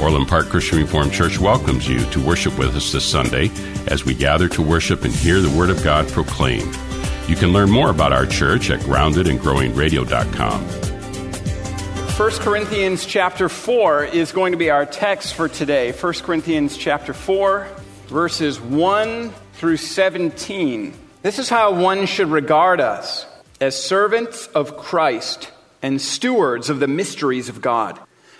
Orland Park Christian Reformed Church welcomes you to worship with us this Sunday as we gather to worship and hear the Word of God proclaimed. You can learn more about our church at groundedandgrowingradio.com. 1 Corinthians chapter 4 is going to be our text for today. 1 Corinthians chapter 4, verses 1 through 17. This is how one should regard us as servants of Christ and stewards of the mysteries of God.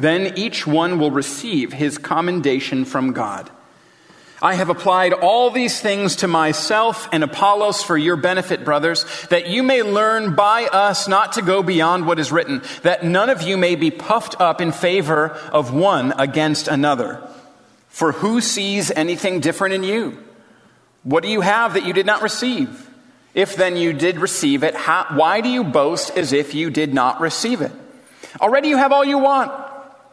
Then each one will receive his commendation from God. I have applied all these things to myself and Apollos for your benefit, brothers, that you may learn by us not to go beyond what is written, that none of you may be puffed up in favor of one against another. For who sees anything different in you? What do you have that you did not receive? If then you did receive it, how, why do you boast as if you did not receive it? Already you have all you want.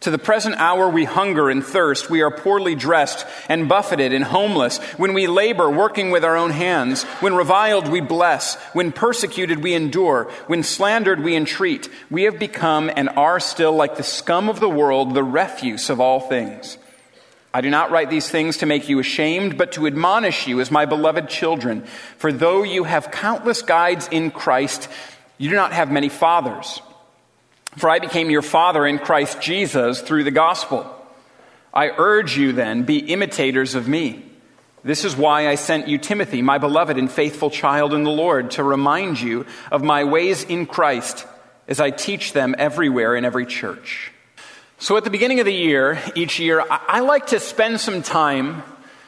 To the present hour we hunger and thirst. We are poorly dressed and buffeted and homeless. When we labor, working with our own hands. When reviled, we bless. When persecuted, we endure. When slandered, we entreat. We have become and are still like the scum of the world, the refuse of all things. I do not write these things to make you ashamed, but to admonish you as my beloved children. For though you have countless guides in Christ, you do not have many fathers. For I became your father in Christ Jesus through the gospel. I urge you then, be imitators of me. This is why I sent you Timothy, my beloved and faithful child in the Lord, to remind you of my ways in Christ as I teach them everywhere in every church. So at the beginning of the year, each year, I like to spend some time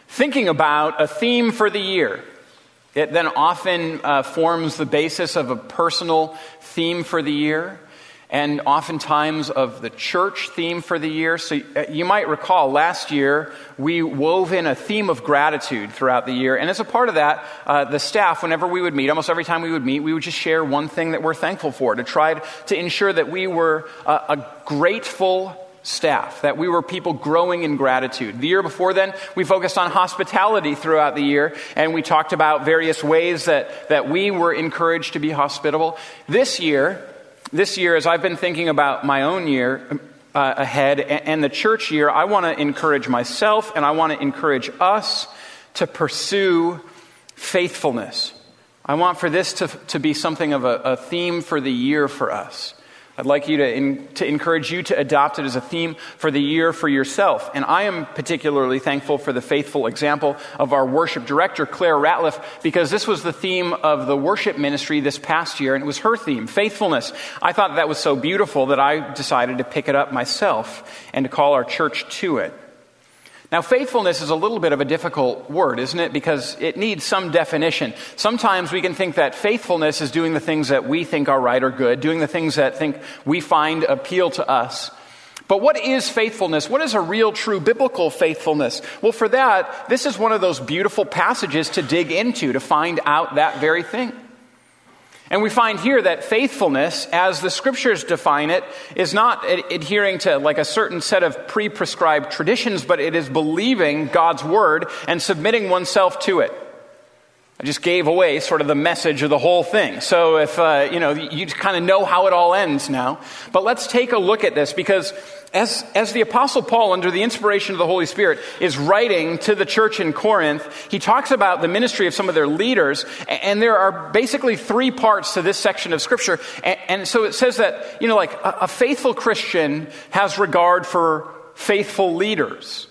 thinking about a theme for the year. It then often uh, forms the basis of a personal theme for the year and oftentimes of the church theme for the year. So uh, you might recall last year we wove in a theme of gratitude throughout the year. And as a part of that, uh, the staff, whenever we would meet, almost every time we would meet, we would just share one thing that we're thankful for to try to ensure that we were a, a grateful staff, that we were people growing in gratitude. The year before then, we focused on hospitality throughout the year, and we talked about various ways that, that we were encouraged to be hospitable. This year, this year, as I've been thinking about my own year uh, ahead and the church year, I want to encourage myself and I want to encourage us to pursue faithfulness. I want for this to, to be something of a, a theme for the year for us. I'd like you to, in, to encourage you to adopt it as a theme for the year for yourself. And I am particularly thankful for the faithful example of our worship director, Claire Ratliff, because this was the theme of the worship ministry this past year, and it was her theme, faithfulness. I thought that was so beautiful that I decided to pick it up myself and to call our church to it. Now, faithfulness is a little bit of a difficult word, isn't it? Because it needs some definition. Sometimes we can think that faithfulness is doing the things that we think are right or good, doing the things that think we find appeal to us. But what is faithfulness? What is a real, true biblical faithfulness? Well, for that, this is one of those beautiful passages to dig into to find out that very thing. And we find here that faithfulness, as the scriptures define it, is not adhering to like a certain set of pre prescribed traditions, but it is believing God's word and submitting oneself to it. I just gave away sort of the message of the whole thing. So if, uh, you know, you kind of know how it all ends now. But let's take a look at this because as, as the Apostle Paul, under the inspiration of the Holy Spirit, is writing to the church in Corinth, he talks about the ministry of some of their leaders, and there are basically three parts to this section of Scripture. And, and so it says that, you know, like a, a faithful Christian has regard for faithful leaders.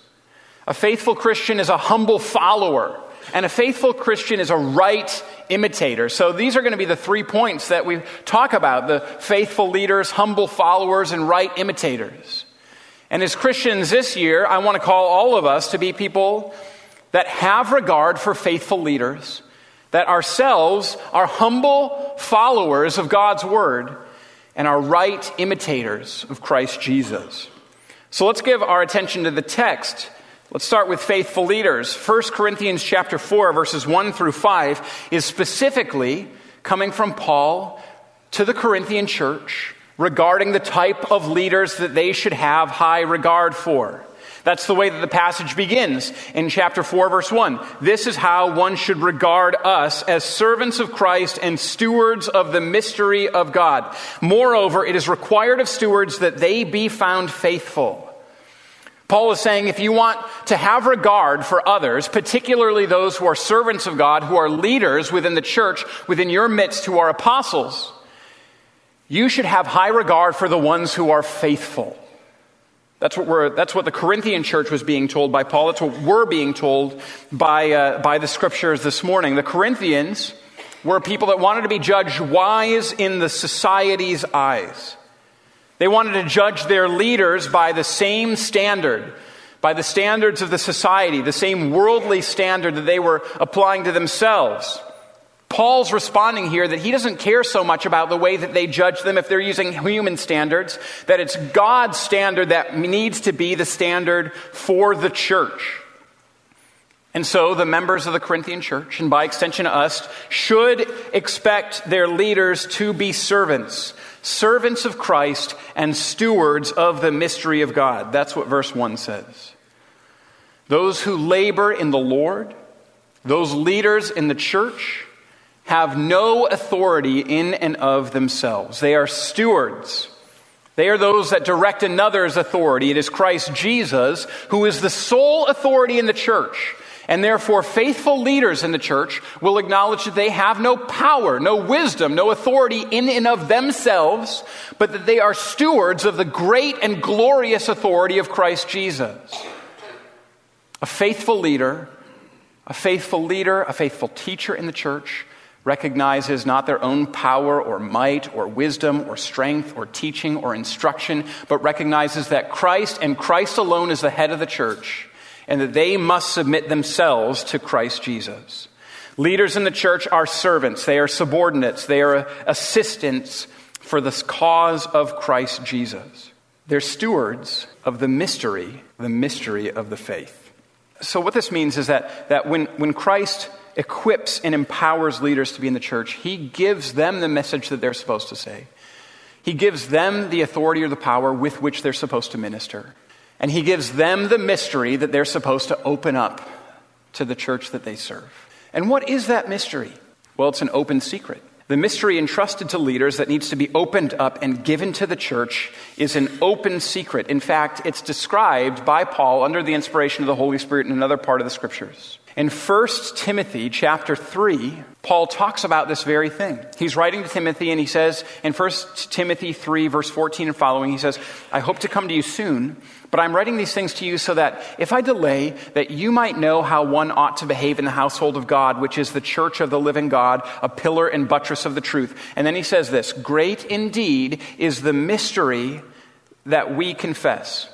A faithful Christian is a humble follower. And a faithful Christian is a right imitator. So these are going to be the three points that we talk about the faithful leaders, humble followers, and right imitators. And as Christians this year, I want to call all of us to be people that have regard for faithful leaders, that ourselves are humble followers of God's word, and are right imitators of Christ Jesus. So let's give our attention to the text. Let's start with faithful leaders. 1 Corinthians chapter 4 verses 1 through 5 is specifically coming from Paul to the Corinthian church regarding the type of leaders that they should have high regard for. That's the way that the passage begins in chapter 4, verse 1. This is how one should regard us as servants of Christ and stewards of the mystery of God. Moreover, it is required of stewards that they be found faithful. Paul is saying if you want to have regard for others, particularly those who are servants of God, who are leaders within the church, within your midst, who are apostles, you should have high regard for the ones who are faithful. That's what, we're, that's what the Corinthian church was being told by Paul. That's what we're being told by, uh, by the scriptures this morning. The Corinthians were people that wanted to be judged wise in the society's eyes. They wanted to judge their leaders by the same standard, by the standards of the society, the same worldly standard that they were applying to themselves. Paul's responding here that he doesn't care so much about the way that they judge them if they're using human standards, that it's God's standard that needs to be the standard for the church. And so the members of the Corinthian church, and by extension us, should expect their leaders to be servants, servants of Christ and stewards of the mystery of God. That's what verse 1 says. Those who labor in the Lord, those leaders in the church, have no authority in and of themselves. They are stewards. They are those that direct another's authority. It is Christ Jesus who is the sole authority in the church. And therefore, faithful leaders in the church will acknowledge that they have no power, no wisdom, no authority in and of themselves, but that they are stewards of the great and glorious authority of Christ Jesus. A faithful leader, a faithful leader, a faithful teacher in the church recognizes not their own power or might or wisdom or strength or teaching or instruction, but recognizes that Christ and Christ alone is the head of the church and that they must submit themselves to Christ Jesus. Leaders in the church are servants, they are subordinates, they are assistants for the cause of Christ Jesus. They're stewards of the mystery, the mystery of the faith. So, what this means is that, that when, when Christ equips and empowers leaders to be in the church, he gives them the message that they're supposed to say. He gives them the authority or the power with which they're supposed to minister. And he gives them the mystery that they're supposed to open up to the church that they serve. And what is that mystery? Well, it's an open secret. The mystery entrusted to leaders that needs to be opened up and given to the church is an open secret. In fact, it's described by Paul under the inspiration of the Holy Spirit in another part of the scriptures. In 1 Timothy chapter 3, Paul talks about this very thing. He's writing to Timothy and he says in 1 Timothy 3, verse 14 and following, he says, I hope to come to you soon, but I'm writing these things to you so that if I delay, that you might know how one ought to behave in the household of God, which is the church of the living God, a pillar and buttress of the truth. And then he says this Great indeed is the mystery that we confess.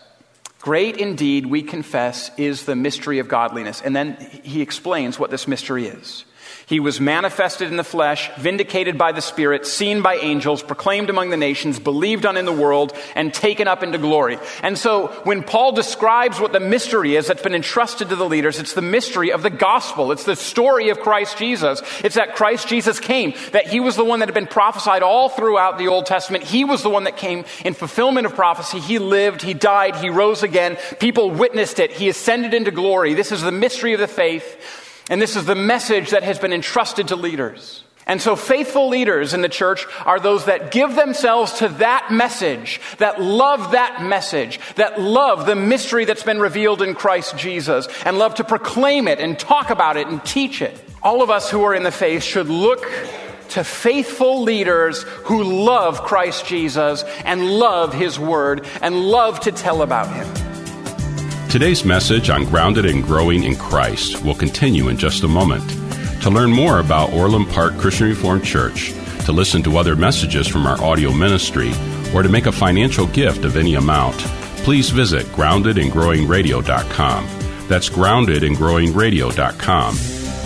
Great indeed, we confess, is the mystery of godliness. And then he explains what this mystery is. He was manifested in the flesh, vindicated by the Spirit, seen by angels, proclaimed among the nations, believed on in the world, and taken up into glory. And so, when Paul describes what the mystery is that's been entrusted to the leaders, it's the mystery of the gospel. It's the story of Christ Jesus. It's that Christ Jesus came, that he was the one that had been prophesied all throughout the Old Testament. He was the one that came in fulfillment of prophecy. He lived, he died, he rose again. People witnessed it. He ascended into glory. This is the mystery of the faith. And this is the message that has been entrusted to leaders. And so faithful leaders in the church are those that give themselves to that message, that love that message, that love the mystery that's been revealed in Christ Jesus, and love to proclaim it and talk about it and teach it. All of us who are in the faith should look to faithful leaders who love Christ Jesus and love His Word and love to tell about Him. Today's message on Grounded and Growing in Christ will continue in just a moment. To learn more about Orland Park Christian Reformed Church, to listen to other messages from our audio ministry, or to make a financial gift of any amount, please visit groundedandgrowingradio.com. That's groundedandgrowingradio.com.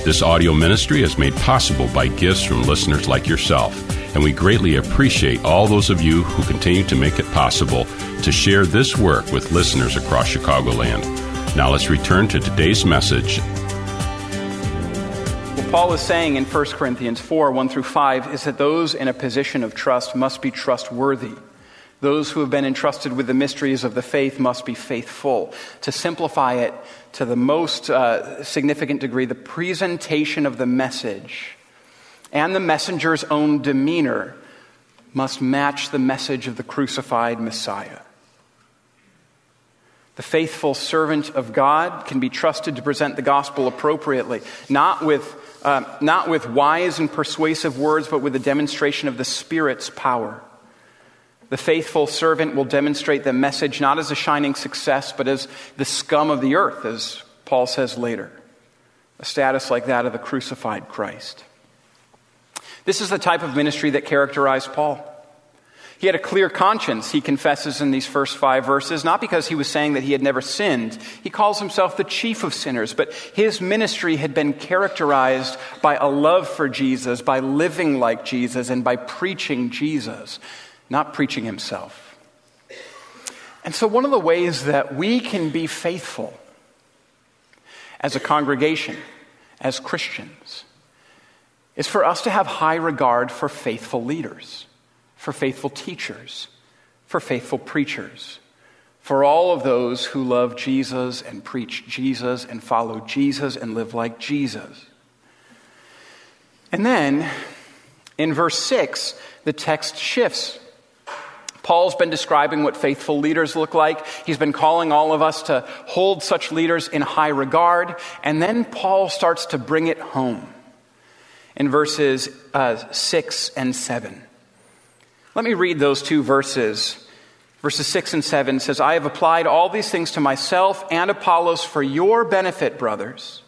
This audio ministry is made possible by gifts from listeners like yourself and we greatly appreciate all those of you who continue to make it possible to share this work with listeners across Chicagoland. Now let's return to today's message. What Paul is saying in 1 Corinthians 4 1 through 5 is that those in a position of trust must be trustworthy. Those who have been entrusted with the mysteries of the faith must be faithful. To simplify it to the most uh, significant degree, the presentation of the message and the messenger's own demeanor must match the message of the crucified Messiah. The faithful servant of God can be trusted to present the gospel appropriately, not with, uh, not with wise and persuasive words, but with a demonstration of the Spirit's power. The faithful servant will demonstrate the message not as a shining success, but as the scum of the earth, as Paul says later. A status like that of the crucified Christ. This is the type of ministry that characterized Paul. He had a clear conscience, he confesses in these first five verses, not because he was saying that he had never sinned. He calls himself the chief of sinners, but his ministry had been characterized by a love for Jesus, by living like Jesus, and by preaching Jesus, not preaching himself. And so, one of the ways that we can be faithful as a congregation, as Christians, is for us to have high regard for faithful leaders, for faithful teachers, for faithful preachers, for all of those who love Jesus and preach Jesus and follow Jesus and live like Jesus. And then in verse 6, the text shifts. Paul's been describing what faithful leaders look like. He's been calling all of us to hold such leaders in high regard. And then Paul starts to bring it home in verses uh, 6 and 7. Let me read those two verses. Verses 6 and 7 says, I have applied all these things to myself and Apollos for your benefit, brothers,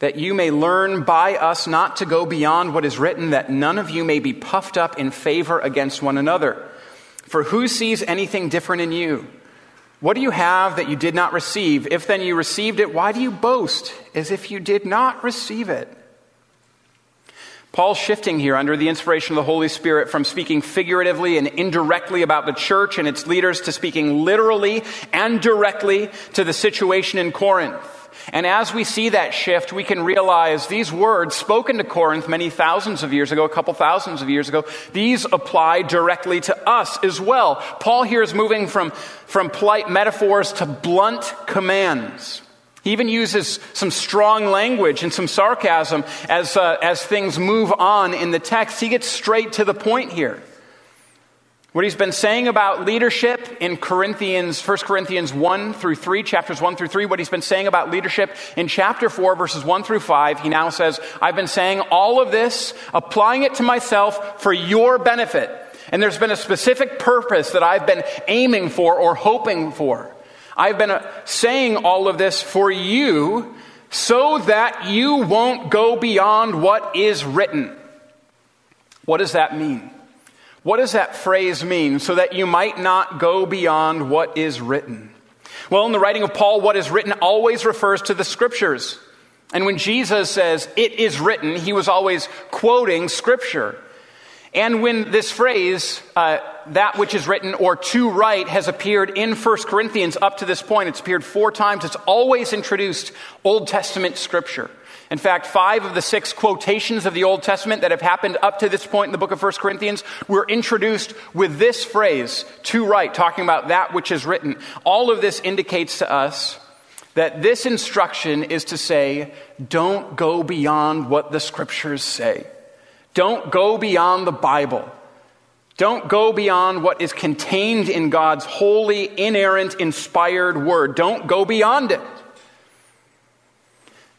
that you may learn by us not to go beyond what is written, that none of you may be puffed up in favor against one another. For who sees anything different in you? What do you have that you did not receive? If then you received it, why do you boast as if you did not receive it? Paul's shifting here under the inspiration of the Holy Spirit from speaking figuratively and indirectly about the church and its leaders to speaking literally and directly to the situation in Corinth. And as we see that shift, we can realize these words spoken to Corinth many thousands of years ago, a couple thousands of years ago, these apply directly to us as well. Paul here is moving from, from polite metaphors to blunt commands. He even uses some strong language and some sarcasm as, uh, as things move on in the text. He gets straight to the point here. What he's been saying about leadership in Corinthians, 1 Corinthians 1 through 3, chapters 1 through 3, what he's been saying about leadership in chapter 4, verses 1 through 5, he now says, I've been saying all of this, applying it to myself for your benefit. And there's been a specific purpose that I've been aiming for or hoping for. I've been uh, saying all of this for you so that you won't go beyond what is written. What does that mean? What does that phrase mean? So that you might not go beyond what is written. Well, in the writing of Paul, what is written always refers to the scriptures. And when Jesus says, it is written, he was always quoting scripture. And when this phrase, uh, that which is written or to write, has appeared in 1 Corinthians up to this point, it's appeared four times, it's always introduced Old Testament scripture. In fact, five of the six quotations of the Old Testament that have happened up to this point in the book of 1 Corinthians were introduced with this phrase, to write, talking about that which is written. All of this indicates to us that this instruction is to say, don't go beyond what the scriptures say. Don't go beyond the Bible. Don't go beyond what is contained in God's holy, inerrant, inspired word. Don't go beyond it.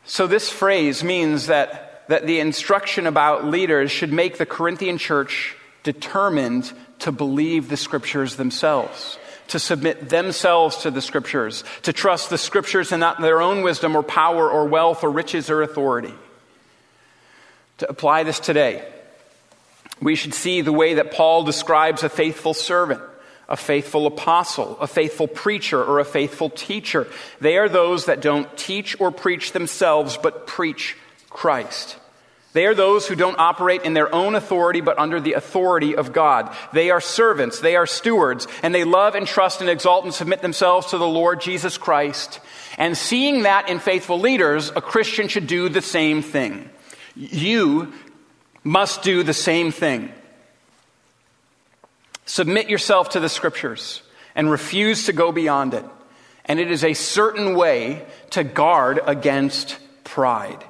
So, this phrase means that, that the instruction about leaders should make the Corinthian church determined to believe the scriptures themselves, to submit themselves to the scriptures, to trust the scriptures and not their own wisdom or power or wealth or riches or authority. To apply this today, we should see the way that Paul describes a faithful servant a faithful apostle, a faithful preacher, or a faithful teacher. They are those that don't teach or preach themselves, but preach Christ. They are those who don't operate in their own authority, but under the authority of God. They are servants, they are stewards, and they love and trust and exalt and submit themselves to the Lord Jesus Christ. And seeing that in faithful leaders, a Christian should do the same thing. You must do the same thing. Submit yourself to the scriptures and refuse to go beyond it. And it is a certain way to guard against pride.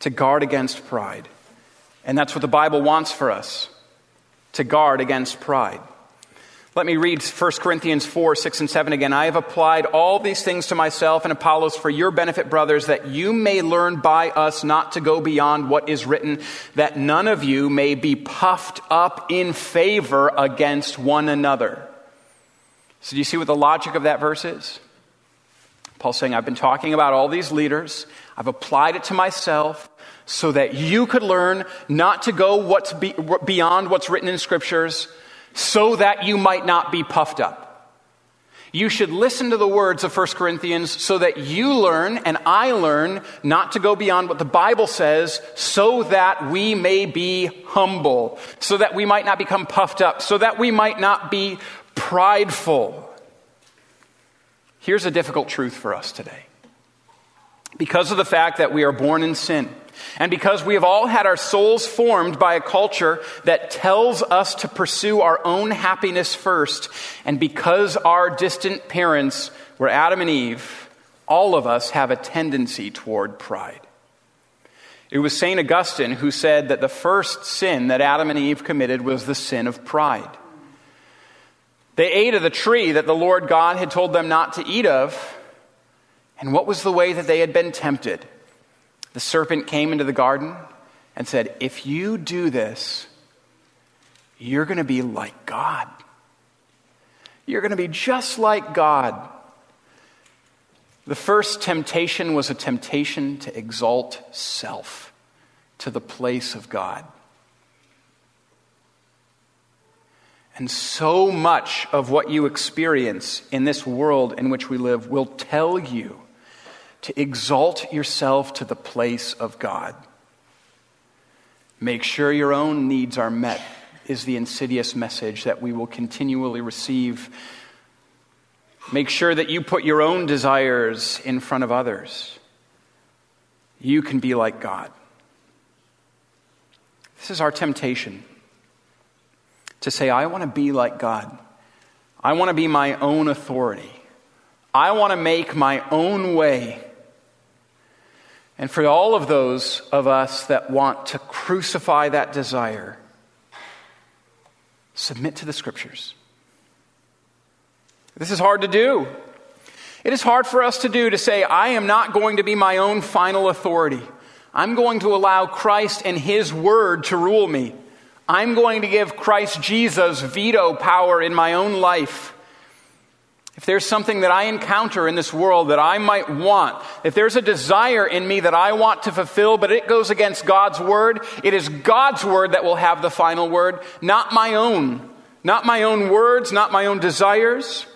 To guard against pride. And that's what the Bible wants for us to guard against pride. Let me read 1 Corinthians 4, 6, and 7 again. I have applied all these things to myself and Apollos for your benefit, brothers, that you may learn by us not to go beyond what is written, that none of you may be puffed up in favor against one another. So, do you see what the logic of that verse is? Paul's saying, I've been talking about all these leaders, I've applied it to myself so that you could learn not to go what's be, beyond what's written in scriptures so that you might not be puffed up. You should listen to the words of 1 Corinthians so that you learn and I learn not to go beyond what the Bible says so that we may be humble, so that we might not become puffed up, so that we might not be prideful. Here's a difficult truth for us today. Because of the fact that we are born in sin, and because we have all had our souls formed by a culture that tells us to pursue our own happiness first, and because our distant parents were Adam and Eve, all of us have a tendency toward pride. It was St. Augustine who said that the first sin that Adam and Eve committed was the sin of pride. They ate of the tree that the Lord God had told them not to eat of. And what was the way that they had been tempted? The serpent came into the garden and said, If you do this, you're going to be like God. You're going to be just like God. The first temptation was a temptation to exalt self to the place of God. And so much of what you experience in this world in which we live will tell you to exalt yourself to the place of God. Make sure your own needs are met, is the insidious message that we will continually receive. Make sure that you put your own desires in front of others. You can be like God. This is our temptation to say, I want to be like God. I want to be my own authority. I want to make my own way. And for all of those of us that want to crucify that desire, submit to the scriptures. This is hard to do. It is hard for us to do to say, I am not going to be my own final authority. I'm going to allow Christ and His Word to rule me. I'm going to give Christ Jesus veto power in my own life. If there's something that I encounter in this world that I might want, if there's a desire in me that I want to fulfill, but it goes against God's word, it is God's word that will have the final word, not my own. Not my own words, not my own desires.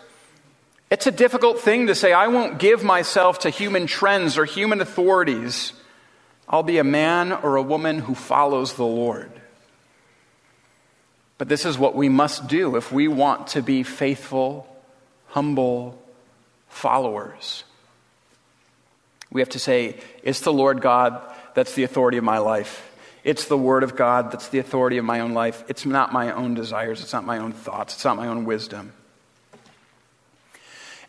It's a difficult thing to say, I won't give myself to human trends or human authorities. I'll be a man or a woman who follows the Lord. But this is what we must do if we want to be faithful, humble followers. We have to say, It's the Lord God that's the authority of my life. It's the Word of God that's the authority of my own life. It's not my own desires. It's not my own thoughts. It's not my own wisdom.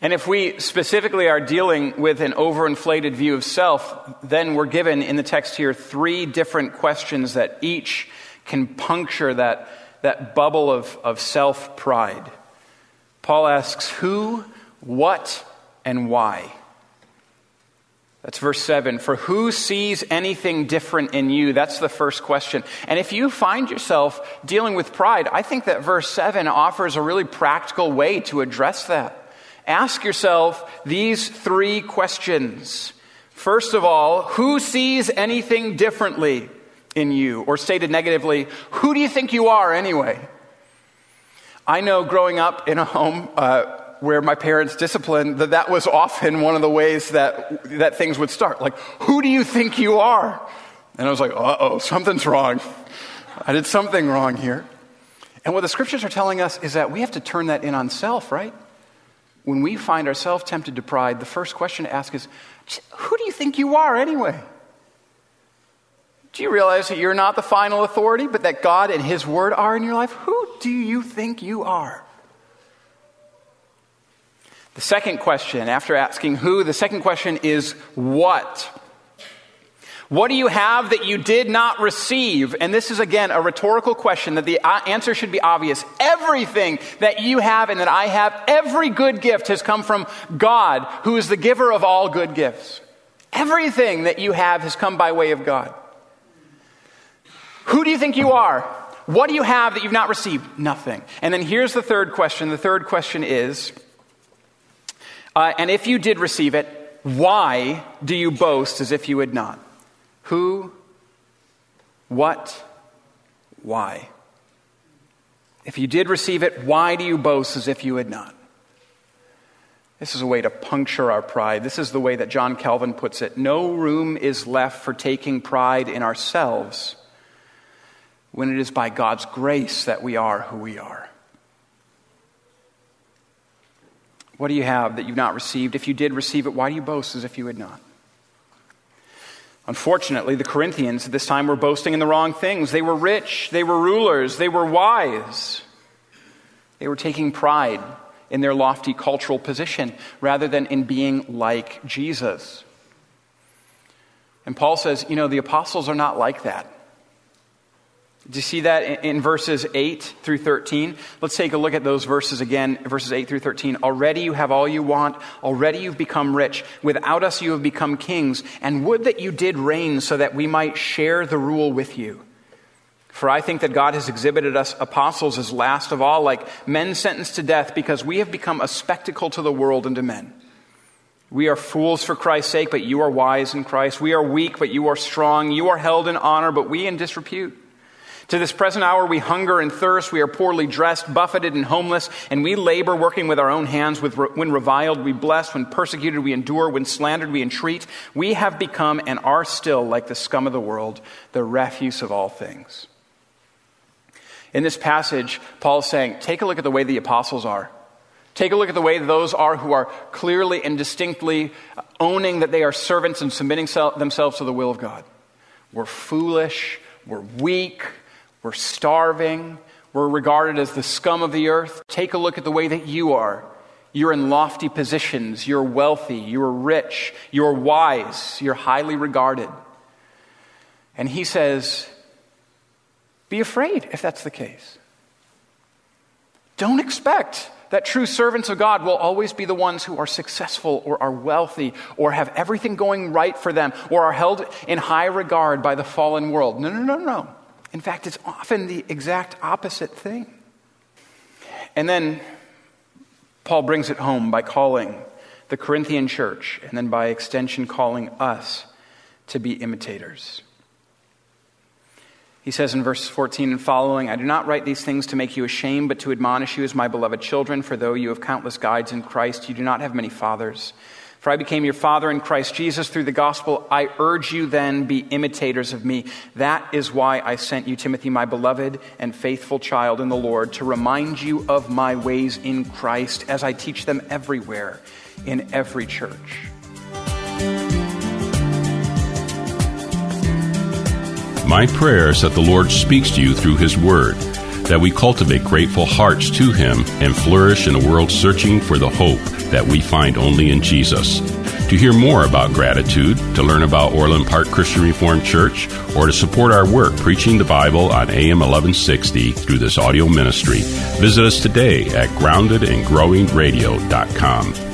And if we specifically are dealing with an overinflated view of self, then we're given in the text here three different questions that each can puncture that, that bubble of, of self pride. Paul asks who, what, and why. That's verse 7. For who sees anything different in you? That's the first question. And if you find yourself dealing with pride, I think that verse 7 offers a really practical way to address that. Ask yourself these three questions. First of all, who sees anything differently in you? Or stated negatively, who do you think you are anyway? I know growing up in a home, uh, where my parents disciplined, that that was often one of the ways that, that things would start. Like, who do you think you are? And I was like, uh oh, something's wrong. I did something wrong here. And what the scriptures are telling us is that we have to turn that in on self, right? When we find ourselves tempted to pride, the first question to ask is, who do you think you are anyway? Do you realize that you're not the final authority, but that God and His Word are in your life? Who do you think you are? The second question, after asking who, the second question is what? What do you have that you did not receive? And this is again a rhetorical question that the uh, answer should be obvious. Everything that you have and that I have, every good gift has come from God, who is the giver of all good gifts. Everything that you have has come by way of God. Who do you think you are? What do you have that you've not received? Nothing. And then here's the third question. The third question is uh, and if you did receive it, why do you boast as if you had not? Who, what, why? If you did receive it, why do you boast as if you had not? This is a way to puncture our pride. This is the way that John Calvin puts it. No room is left for taking pride in ourselves when it is by God's grace that we are who we are. What do you have that you've not received? If you did receive it, why do you boast as if you had not? Unfortunately, the Corinthians at this time were boasting in the wrong things. They were rich, they were rulers, they were wise. They were taking pride in their lofty cultural position rather than in being like Jesus. And Paul says, you know, the apostles are not like that. Do you see that in verses 8 through 13? Let's take a look at those verses again, verses 8 through 13. Already you have all you want. Already you've become rich. Without us you have become kings. And would that you did reign so that we might share the rule with you. For I think that God has exhibited us apostles as last of all, like men sentenced to death, because we have become a spectacle to the world and to men. We are fools for Christ's sake, but you are wise in Christ. We are weak, but you are strong. You are held in honor, but we in disrepute. To this present hour, we hunger and thirst. We are poorly dressed, buffeted, and homeless, and we labor working with our own hands. When reviled, we bless. When persecuted, we endure. When slandered, we entreat. We have become and are still like the scum of the world, the refuse of all things. In this passage, Paul is saying, take a look at the way the apostles are. Take a look at the way those are who are clearly and distinctly owning that they are servants and submitting themselves to the will of God. We're foolish, we're weak, we're starving. We're regarded as the scum of the earth. Take a look at the way that you are. You're in lofty positions. You're wealthy. You're rich. You're wise. You're highly regarded. And he says, Be afraid if that's the case. Don't expect that true servants of God will always be the ones who are successful or are wealthy or have everything going right for them or are held in high regard by the fallen world. No, no, no, no. In fact, it's often the exact opposite thing. And then Paul brings it home by calling the Corinthian church, and then by extension, calling us to be imitators. He says in verses 14 and following, I do not write these things to make you ashamed, but to admonish you as my beloved children, for though you have countless guides in Christ, you do not have many fathers. For I became your father in Christ Jesus through the gospel. I urge you then, be imitators of me. That is why I sent you, Timothy, my beloved and faithful child in the Lord, to remind you of my ways in Christ as I teach them everywhere in every church. My prayer is that the Lord speaks to you through His Word, that we cultivate grateful hearts to Him and flourish in a world searching for the hope that we find only in Jesus. To hear more about gratitude, to learn about Orland Park Christian Reformed Church, or to support our work preaching the Bible on AM 1160 through this audio ministry, visit us today at groundedandgrowingradio.com.